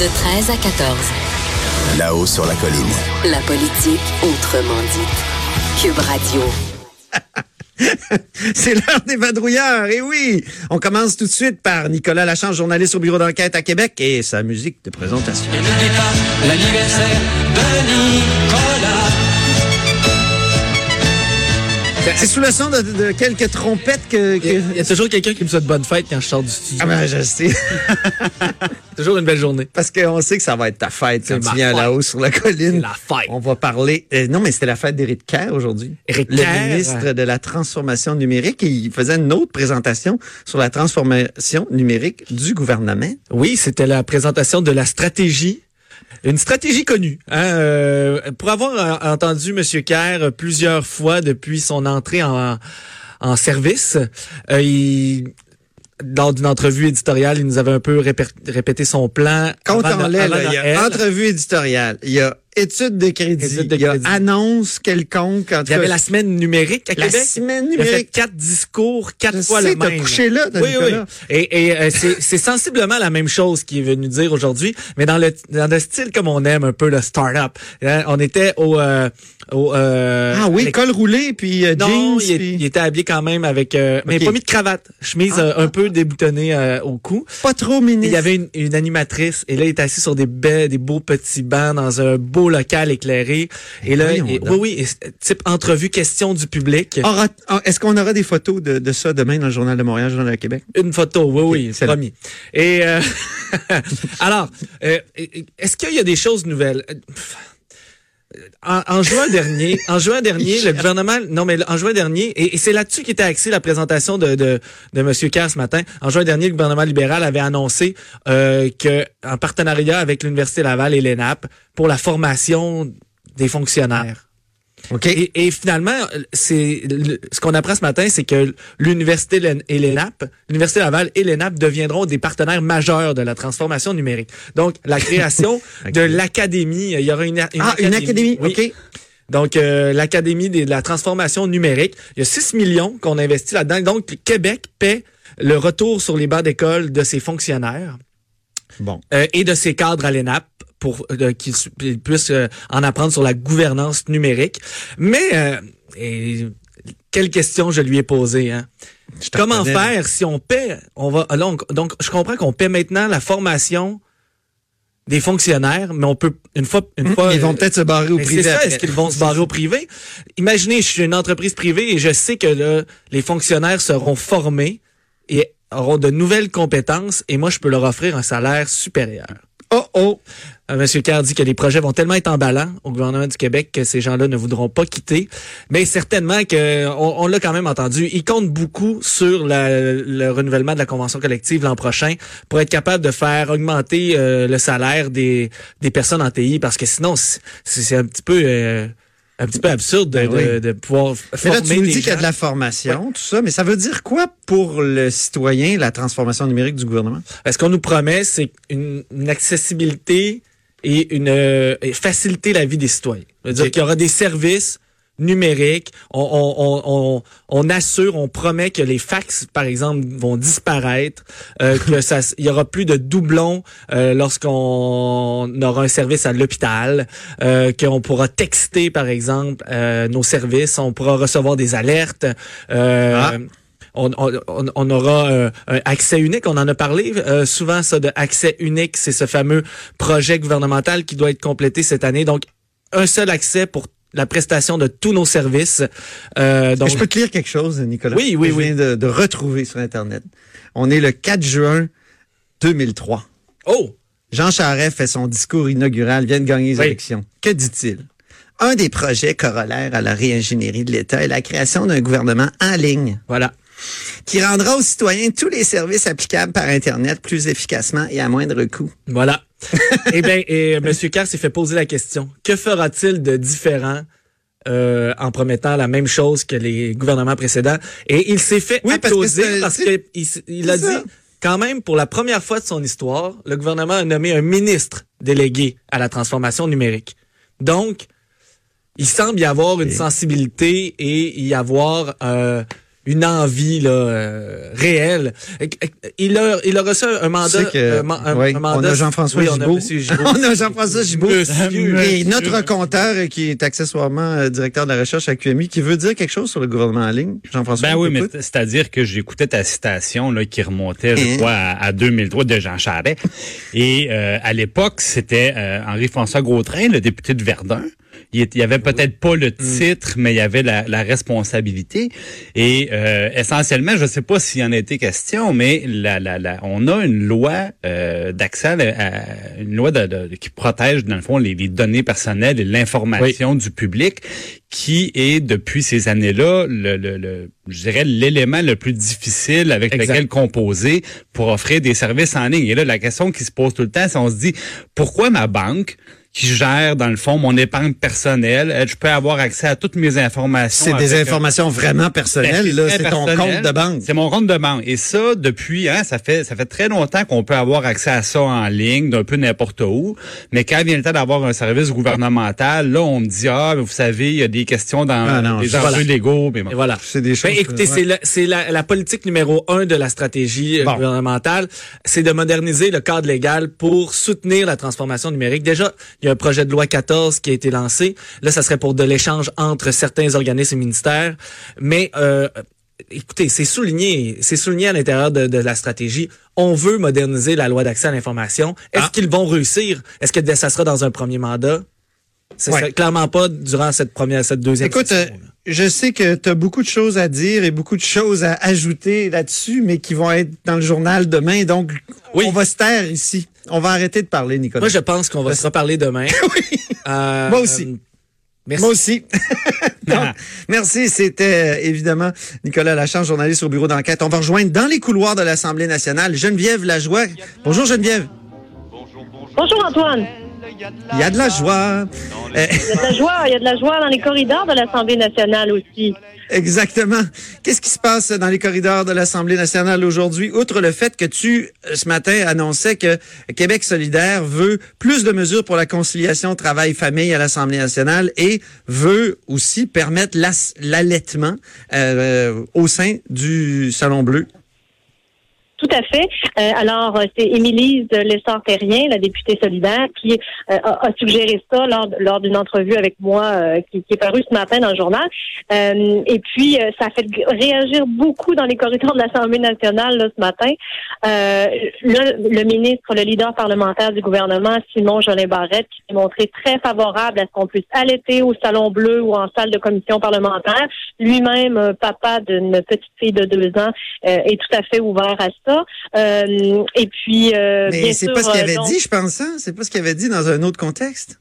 De 13 à 14. Là-haut sur la colline. La politique autrement dite. Cube Radio. C'est l'heure des vadrouilleurs. Et oui, on commence tout de suite par Nicolas Lachance, journaliste au bureau d'enquête à Québec et sa musique de présentation. Et n'oublie pas l'anniversaire de Nicolas. C'est sous le son de, de quelques trompettes que... que- Il y a toujours quelqu'un qui me souhaite bonne fête quand je sors du studio. Ah ben, je sais. toujours une belle journée. Parce qu'on sait que ça va être ta fête quand tu viens là-haut sur la colline. La fête. On va parler... euh, non, mais c'était la fête d'Éric Kerr aujourd'hui. Éric Le Kerr. ministre de la Transformation numérique. Et il faisait une autre présentation sur la transformation numérique du gouvernement. Oui, c'était la présentation de la stratégie. Une stratégie connue. hein, euh, pour avoir euh, entendu M. Kerr plusieurs fois depuis son entrée en, en service, euh, il, lors d'une entrevue éditoriale, il nous avait un peu répé- répété son plan. Il y a Noël. entrevue éditoriale, il y a étude de crédit, Étude de il y a annonce quelconque. En Il y avait la semaine numérique à La Québec. semaine Il a fait numérique. quatre discours, quatre Je fois sais, le même. couché là, Oui, oui. Et, et euh, c'est sensiblement la même chose qu'il est venu dire aujourd'hui, mais dans le dans le style comme on aime un peu le start-up. Hein, On était au euh, au euh, Ah oui, avec- col roulé, puis euh, non, jeans. il, puis- il était habillé quand même avec euh, mais Ok. pas mis de cravate, chemise Ah, euh, un peu déboutonnée euh, au cou. Pas trop ministre. Il y avait une, une animatrice et là il était assis sur des baies, des beaux petits bancs dans un beau local éclairé. Et là, et- oui oui, et type entrevue question du public. Aura- ah, Est-ce qu'on aura des photos de, de ça demain dans le Journal de Montréal, le Journal de Québec? Une photo, oui, oui, c'est promis. Et euh, alors, euh, est-ce qu'il y a des choses nouvelles? En, juin dernier, en juin dernier, le gouvernement, non mais en juin dernier, et, c'est là-dessus qu'était axée la présentation de de, de Monsieur Kerr ce matin. En juin dernier, le gouvernement libéral avait annoncé euh, que en partenariat avec l'université Laval et l'ENAP pour la formation des fonctionnaires. OK. Et, et finalement, c'est ce qu'on apprend ce matin, c'est que l'université et l'ENAP, l'université Laval et l'ENAP deviendront des partenaires majeurs de la transformation numérique. Donc, la création de l'académie, il y aura une, une ah, une académie, oui. OK. Donc, euh, l'Académie de la transformation numérique, il y a 6 millions qu'on investit là-dedans. Donc, Québec paie le retour sur les bancs d'école de ses fonctionnaires Bon. euh, et de ses cadres à l'ENAP pour euh, qu'ils puissent euh, en apprendre sur la gouvernance numérique. Mais euh, et, quelle question je lui ai posée hein? Comment faire si on paie on va là, on- donc je comprends qu'on paie maintenant la formation des fonctionnaires, mais on peut une fois une fois Ils vont peut-être se barrer au privé. C'est ça, est-ce qu'ils vont se barrer au privé? Imaginez, je suis une entreprise privée et je sais que là, les fonctionnaires seront formés et auront de nouvelles compétences et moi, je peux leur offrir un salaire supérieur. Oh, oh. Monsieur Kerr dit que les projets vont tellement être emballants au gouvernement du Québec que ces gens-là ne voudront pas quitter. Mais certainement que on, on l'a quand même entendu. Ils comptent beaucoup sur la- le renouvellement de la convention collective l'an prochain pour être capable de faire augmenter euh, le salaire des, des personnes en TI parce que sinon c'est un petit peu euh, un petit peu absurde de, Ben oui. de, de pouvoir Mais former là, tu nous des dis qu'il y a de la formation, tout ça, mais ça veut dire quoi pour le citoyen, la transformation numérique du gouvernement? Ce qu'on nous promet, c'est une, une accessibilité et une euh, et faciliter la vie des citoyens. C'est-à-dire qu'il y aura des services numériques. On, on, on, on, on assure, on promet que les fax, par exemple, vont disparaître, euh, que ça, il y aura plus de doublons euh, lorsqu'on aura un service à l'hôpital, euh, qu'on pourra texter, par exemple, euh, nos services, on pourra recevoir des alertes. Euh, Ah. On, on, on- on aura euh, un accès unique. On en a parlé euh, souvent, ça, de accès unique. C'est ce fameux projet gouvernemental qui doit être complété cette année. Donc, un seul accès pour la prestation de tous nos services. Euh, donc, je peux te lire quelque chose, Nicolas? Oui, oui, que je oui. viens de, de retrouver sur Internet. On est le 4 juin 2003. oh, Jean Charest fait son discours inaugural, vient de gagner les Oui. élections. Que dit-il? Un des projets corollaires à la réingénierie de l'État est la création d'un gouvernement en ligne voilà. Qui rendra aux citoyens tous les services applicables par Internet plus efficacement et à moindre coût. Voilà. eh bien, et M. Carr s'est fait poser la question. Que fera-t-il de différent euh, en promettant la même chose que les gouvernements précédents? Et il s'est fait Oui, applaudir parce qu'il il a dit, quand même, pour la première fois de son histoire, le gouvernement a nommé un ministre délégué à la transformation numérique. Donc, il semble y avoir une sensibilité et y avoir euh, une envie là, euh, réelle. Il a, il a reçu un mandat. Tu sais que- un, ma- un- oui, un mandat on a Jean-François oui, on a Gibault. On a Jean-François Gibault. Et notre compteur, euh, qui est accessoirement euh, directeur de la recherche à QMI, qui veut dire quelque chose sur le gouvernement en ligne. Jean-François, Ben oui, mais c'est-à-dire que j'écoutais ta citation là, qui remontait, je Hein? crois, à, à 2003 de Jean Charest. Et euh, à l'époque, c'était euh, Henri-François Gautrin, le député de Verdun. Il y avait peut-être pas le titre, mais il y avait la, la responsabilité. Et euh, essentiellement, je ne sais pas s'il y en a été question, mais la, la, la, on a une loi euh, d'accès, à une loi de, de- qui protège dans le fond les, les données personnelles et l'information du public, qui est depuis ces années-là le, le, le- je dirais l'élément le plus difficile avec Exact. lequel composer pour offrir des services en ligne. Et là, la question qui se pose tout le temps, c'est on se dit pourquoi ma banque qui gère, dans le fond, mon épargne personnelle. euh, Je peux avoir accès à toutes mes informations. C'est des un- informations vraiment personnelles. Ben, là. C'est ton compte de banque. C'est mon compte de banque. Et ça, depuis, hein, ça fait ça fait très longtemps qu'on peut avoir accès à ça en ligne, d'un peu n'importe où. Mais quand vient le temps d'avoir un service gouvernemental, là, on me dit ah, mais vous savez, il y a des questions dans Ah non, les je- enjeux voilà. légaux. Mais bon. Et voilà. C'est des choses. Ben, écoutez, que- c'est la, c'est la, la politique numéro un de la stratégie euh, Bon. gouvernementale, c'est de moderniser le cadre légal pour soutenir la transformation numérique. Déjà, il y a un projet de loi 14 qui a été lancé. Là, ça serait pour de l'échange entre certains organismes et ministères. Mais euh, écoutez, c'est souligné, c'est souligné à l'intérieur de, de la stratégie. On veut moderniser la loi d'accès à l'information. Est-ce Ah. qu'ils vont réussir? Est-ce que ça sera dans un premier mandat? Ce Ouais. clairement pas durant cette première, cette deuxième. Écoute, euh, session, je sais que tu as beaucoup de choses à dire et beaucoup de choses à ajouter là-dessus, mais qui vont être dans le journal demain. Donc, Oui. on va se taire ici. On va arrêter de parler, Nicolas. Moi, je pense qu'on va se reparler demain. Euh, Moi aussi. euh, merci. Moi aussi. Donc, merci. C'était euh, évidemment Nicolas Lachance, journaliste au bureau d'enquête. On va rejoindre dans les couloirs de l'Assemblée nationale Geneviève Lajoie. Bonjour Geneviève. Bonjour Antoine. Il y a de la joie. Euh, Il y a de la joie, il y a de la joie dans les corridors de l'Assemblée nationale aussi. exactement. Qu'est-ce qui se passe dans les corridors de l'Assemblée nationale aujourd'hui, outre le fait que tu, euh, ce matin, annonçais que Québec solidaire veut plus de mesures pour la conciliation travail-famille à l'Assemblée nationale et veut aussi permettre l'allaitement euh, au sein du Salon Bleu. Tout à fait. Euh, alors, euh, c'est Émilise Lessard-Terrien, la députée solidaire, qui euh, a, a suggéré ça lors, lors d'une entrevue avec moi euh, qui, qui est parue ce matin dans le journal. Euh, et puis, euh, ça a fait réagir beaucoup dans les corridors de l'Assemblée nationale là, ce matin. Le, le ministre, le leader parlementaire du gouvernement, Simon Jolin Barrette, qui s'est montré très favorable à ce qu'on puisse allaiter au Salon Bleu ou en salle de commission parlementaire. Lui-même, papa d'une petite fille de deux ans, est tout à fait ouvert à ça. Euh, et puis, euh, Mais c'est pas ce qu'il euh, avait donc- dit, je pense. Hein? C'est pas ce qu'il avait dit dans un autre contexte.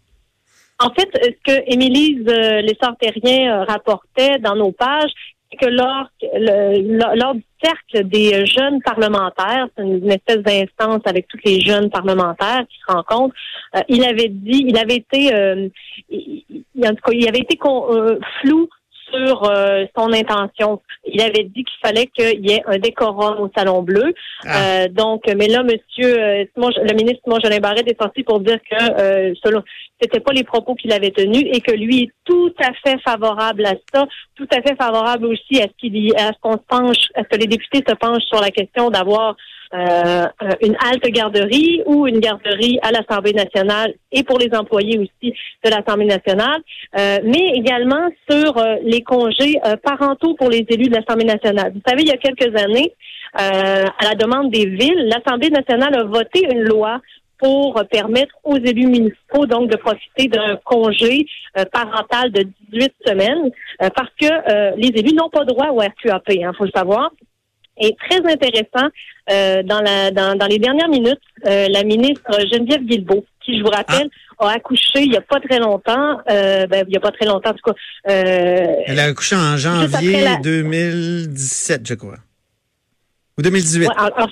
En fait, ce que Émilise euh, Lessard-Terrien rapportait dans nos pages, c'est que lors, le- lors, lors du cercle des jeunes parlementaires, c'est une, espèce d'instance avec tous les jeunes parlementaires qui se rencontrent, euh, il avait dit, il avait été, euh, il, en tout cas, il avait été con- euh, flou sur son intention. Il avait dit qu'il fallait qu'il y ait un décorum au Salon Bleu. Ah. Euh, donc, mais là, Monsieur euh, Simon- le ministre Simon Jolin Barrette est sorti pour dire que euh, selon c'était pas les propos qu'il avait tenus et que lui est tout à fait favorable à ça, tout à fait favorable aussi à ce qu'il à ce qu'on se penche, à ce que les députés se penchent sur la question d'avoir euh, une halte garderie ou une garderie à l'Assemblée nationale et pour les employés aussi de l'Assemblée nationale, euh, mais également sur euh, les congés euh, parentaux pour les élus de l'Assemblée nationale. Vous savez, il y a quelques années, euh, à la demande des villes, l'Assemblée nationale a voté une loi pour permettre aux élus municipaux donc de profiter d'un congé euh, parental de 18 semaines euh, parce que euh, les élus n'ont pas droit au RQAP, il faut le savoir. Et très intéressant, dans, la, dans, dans les dernières minutes, la ministre Geneviève Guilbeault, qui, je vous rappelle, a accouché il n'y a pas très longtemps, ben, il n'y a pas très longtemps, en tout cas, Elle a accouché en janvier après la- 2017, je crois. Ou 2018. ouais, en- en-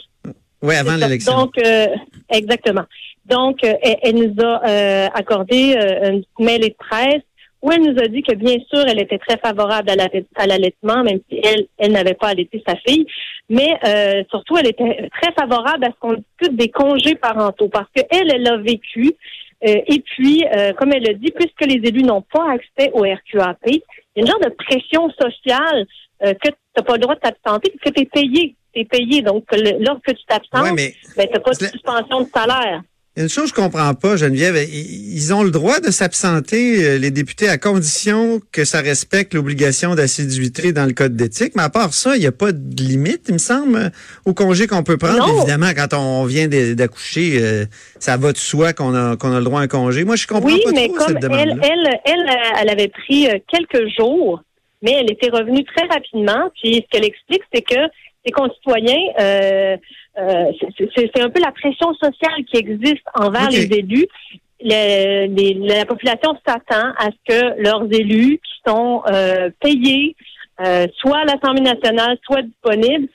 Oui, avant l'élection. Donc, euh, exactement. Donc, euh, elle, elle nous a euh, accordé euh, une mêlée de presse où elle nous a dit que bien sûr, elle était très favorable à la- à l'allaitement, même si elle, elle n'avait pas allaité sa fille. Mais euh, surtout, elle était très favorable à ce qu'on discute des congés parentaux parce qu'elle, elle a vécu. euh, et puis, euh, comme elle a dit, puisque les élus n'ont pas accès au RQAP, il y a une genre de pression sociale euh, que tu n'as pas le droit de t'absenter que tu es payé. Payé. Donc, le- lorsque tu t'absentes, Ouais, mais ben, tu n'as pas de suspension de salaire. il y a une chose que je comprends pas, Geneviève. Ils ont le droit de s'absenter, euh, les députés, à condition que ça respecte l'obligation d'assiduité dans le code d'éthique. Mais à part ça, il n'y a pas de limite, il me semble, au congé qu'on peut prendre. Non. Évidemment, quand on vient d'accoucher, euh, ça va de soi qu'on a, qu'on a le droit à un congé. Moi, je comprends Oui, pas mais trop comme cette elle, elle, elle, euh, elle avait pris quelques jours, mais elle était revenue très rapidement. Puis ce qu'elle explique, c'est que ses concitoyens, euh, euh, c'est- un peu la pression sociale qui existe envers les élus. Le- les- la population s'attend à ce que leurs élus qui sont euh, payés, euh, soit à l'Assemblée nationale, soit disponibles.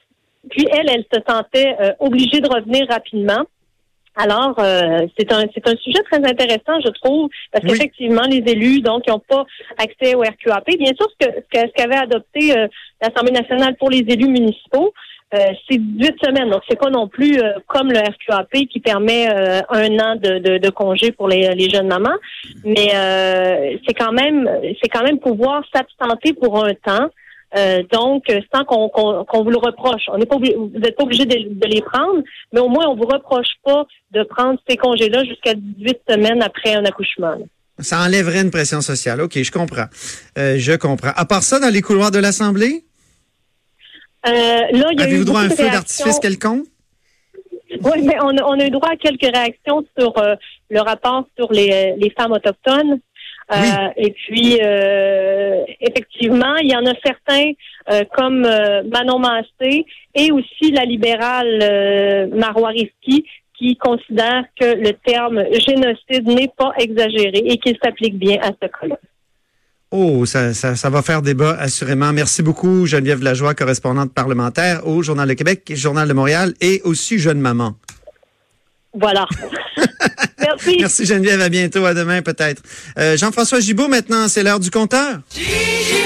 Puis elle, elle se sentait euh, obligée de revenir rapidement. Alors, euh, c'est un c'est un sujet très intéressant, je trouve, parce Oui. qu'effectivement, les élus, donc, ils n'ont pas accès au RQAP. Bien sûr, ce que ce que- ce qu'avait adopté euh, l'Assemblée nationale pour les élus municipaux, euh, c'est 18 semaines. Donc, c'est pas non plus euh, comme le RQAP qui permet euh, un an de, de, de congé pour les, les jeunes mamans, mais euh, c'est quand même c'est quand même pouvoir s'absenter pour un temps. Euh, donc, sans qu'on vous le reproche. On n'est pas vous n'êtes pas obligé de, de les prendre, mais au moins on vous reproche pas de prendre ces congés-là jusqu'à 18 semaines après un accouchement. là. Ça enlèverait une pression sociale. OK, je comprends. Euh, je comprends. À part ça, dans les couloirs de l'Assemblée, Euh, là, il y a avez-vous droit à un feu d'artifice quelconque? Oui, mais on a, on a eu droit à quelques réactions sur le rapport sur les, les femmes autochtones. Euh. Et puis, euh, effectivement, il y en a certains euh, comme Manon Massé et aussi la libérale Marois Risky qui considèrent que le terme génocide n'est pas exagéré et qu'il s'applique bien à ce cas-là. Oh, ça, ça, ça va faire débat, assurément. Merci beaucoup, Geneviève Lajoie, correspondante parlementaire au Journal de Québec, Journal de Montréal et aussi Jeune Maman. Voilà. Merci. Merci Geneviève, à bientôt, à demain peut-être. Euh, Jean-François Gibault, maintenant, c'est l'heure du compteur. Gigi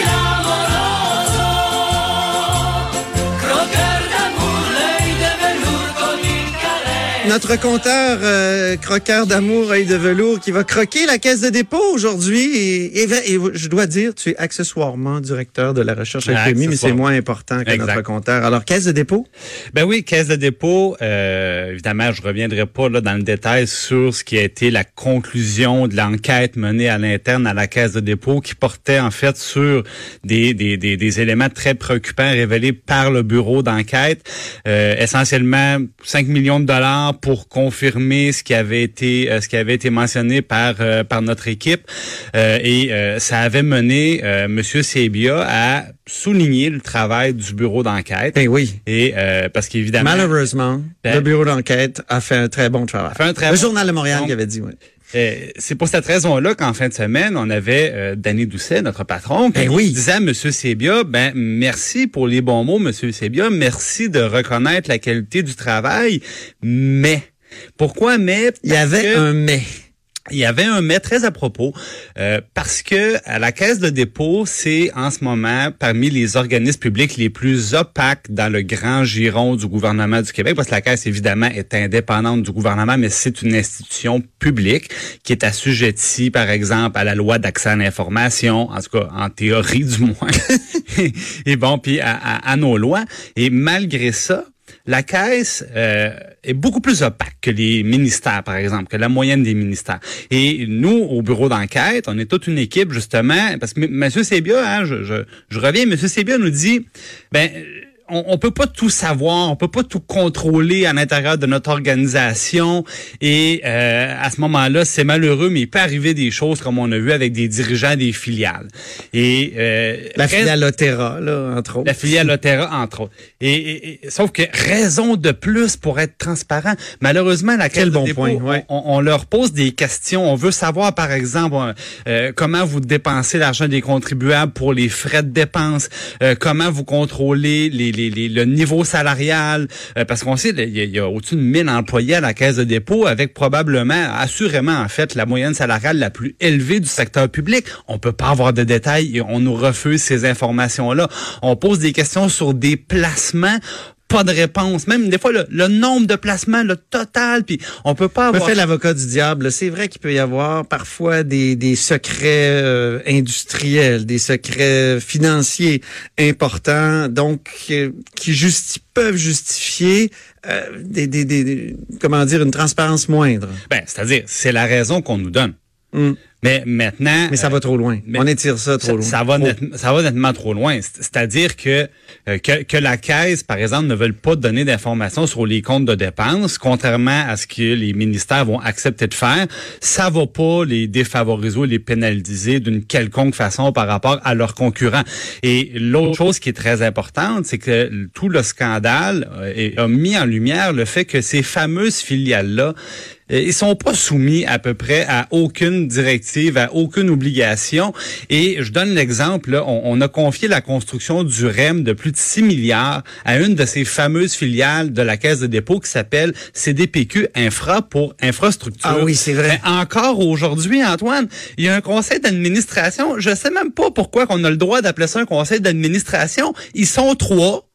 Notre compteur euh, croqueur d'amour, œil de velours, qui va croquer la caisse de dépôt aujourd'hui. Et, et- et je dois dire, tu es accessoirement directeur de la recherche Ah, économique, mais c'est moins important que Exact. notre compteur. Alors, caisse de dépôt? Ben oui, caisse de dépôt. euh, évidemment, je reviendrai pas là dans le détail sur ce qui a été la conclusion de l'enquête menée à l'interne à la caisse de dépôt, qui portait en fait sur des des, des, des éléments très préoccupants révélés par le bureau d'enquête. Euh, essentiellement, 5 millions de dollars pour confirmer ce qui avait été euh, ce qui avait été mentionné par euh, par notre équipe. Euh, et euh, ça avait mené euh, Monsieur Sebia à souligner le travail du bureau d'enquête. Ben oui. Et euh, parce qu'évidemment, Malheureusement, Ben- le bureau d'enquête a fait un très bon travail. fait un très le bon- Journal de Montréal Donc, qui avait dit, oui. Euh, c'est pour cette raison-là qu'en fin de semaine, on avait euh, Danny Doucet, notre patron, qui Ben oui. disait à M. Sébia, ben merci pour les bons mots, M. Sébia, merci de reconnaître la qualité du travail, mais pourquoi mais? Il y avait que- un mais. Il y avait un mais très à propos euh, parce que à la caisse de dépôt, c'est en ce moment parmi les organismes publics les plus opaques dans le grand giron du gouvernement du Québec parce que la caisse évidemment est indépendante du gouvernement mais c'est une institution publique qui est assujettie par exemple à la loi d'accès à l'information en tout cas en théorie du moins. et bon puis à, nos lois et malgré ça la caisse euh, est beaucoup plus opaque que les ministères, par exemple, que la moyenne des ministères. Et nous, au bureau d'enquête, on est toute une équipe, justement, parce que M. Sébia, hein, je, je, je reviens, M. Sébia nous dit, ben, on, on peut pas tout savoir, on peut pas tout contrôler à l'intérieur de notre organisation. Et euh, à ce moment-là, c'est malheureux, mais il peut arriver des choses comme on a vu avec des dirigeants des filiales. Et euh, La filiale Otera, là, entre autres. la filiale Otera, entre autres. Et, et- et- sauf que raison de plus pour être transparent. Malheureusement, la Quel bon dépôt, point, ouais. on, on leur pose des questions. On veut savoir, par exemple, euh, comment vous dépensez l'argent des contribuables pour les frais de dépenses, euh, comment vous contrôlez les, le niveau salarial, euh, parce qu'on sait, il y a, il y a au-dessus de 1000 employés à la Caisse de dépôt, avec probablement, assurément, en fait, la moyenne salariale la plus élevée du secteur public. On peut pas avoir de détails et on nous refuse ces informations-là. On pose des questions sur des placements pas de réponse. Même des fois, le, le nombre de placements, le total, puis on peut pas avoir... fais l'avocat du diable. C'est vrai qu'il peut y avoir parfois des, des secrets euh, industriels, des secrets financiers importants, donc euh, qui peuvent justifier euh, des, des, des- des- comment dire une transparence moindre. Ben, c'est-à-dire, c'est la raison qu'on nous donne. Mm. Mais maintenant... Mais ça euh, va trop loin. mais On étire ça trop loin. ça va Trop. net- ça va nettement trop loin. C'est- C'est-à-dire que, euh, que que la caisse, par exemple, ne veulent pas donner d'informations sur les comptes de dépenses, contrairement à ce que les ministères vont accepter de faire. Ça va pas les défavoriser ou les pénaliser d'une quelconque façon par rapport à leurs concurrents. Et l'autre chose qui est très importante, c'est que tout le scandale euh, a mis en lumière le fait que ces fameuses filiales-là euh, ils sont pas soumis à peu près à aucune directive, à aucune obligation. Et je donne l'exemple, on, on a confié la construction du REM de plus de 6 milliards à une de ces fameuses filiales de la Caisse de dépôt qui s'appelle CDPQ Infra pour infrastructure. Ah oui, c'est vrai. Mais encore aujourd'hui, Antoine, il y a un conseil d'administration. Je sais même pas pourquoi qu'on a le droit d'appeler ça un conseil d'administration. Ils sont trois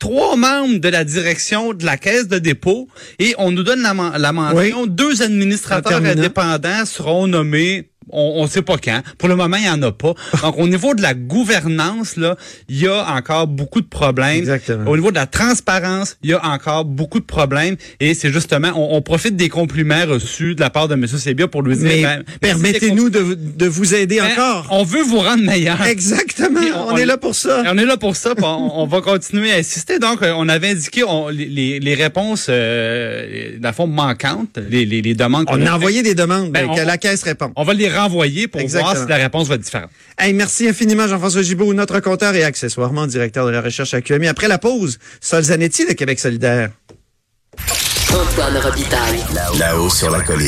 trois membres de la direction de la caisse de dépôt et on nous donne la, la mention. Deux administrateurs indépendants seront nommés on ne sait pas quand. Pour le moment, il n'y en a pas. Donc, au niveau de la gouvernance, là, il y a encore beaucoup de problèmes. Exactement. Au niveau de la transparence, il y a encore beaucoup de problèmes. Et c'est justement, on, on profite des compliments reçus de la part de M. Sébia pour lui dire... Mais ben, permettez-nous de, de vous aider Ben, encore. On veut vous rendre meilleur. Exactement. On, est là pour ça. On est là pour ça, on, on va continuer à insister. Donc, euh, on avait indiqué les, les- réponses, euh, le fond, manquantes, les, les, les demandes. On a envoyé des demandes Ben, que la caisse répond. On va les renvoyer pour Exactement. voir si la réponse va être différente. Hey, merci infiniment, Jean-François Gibault, notre compteur et accessoirement directeur de la recherche à QMI. Après la pause, Sol Zanetti de Québec solidaire. Antoine Robitaille. Là-haut sur la colline.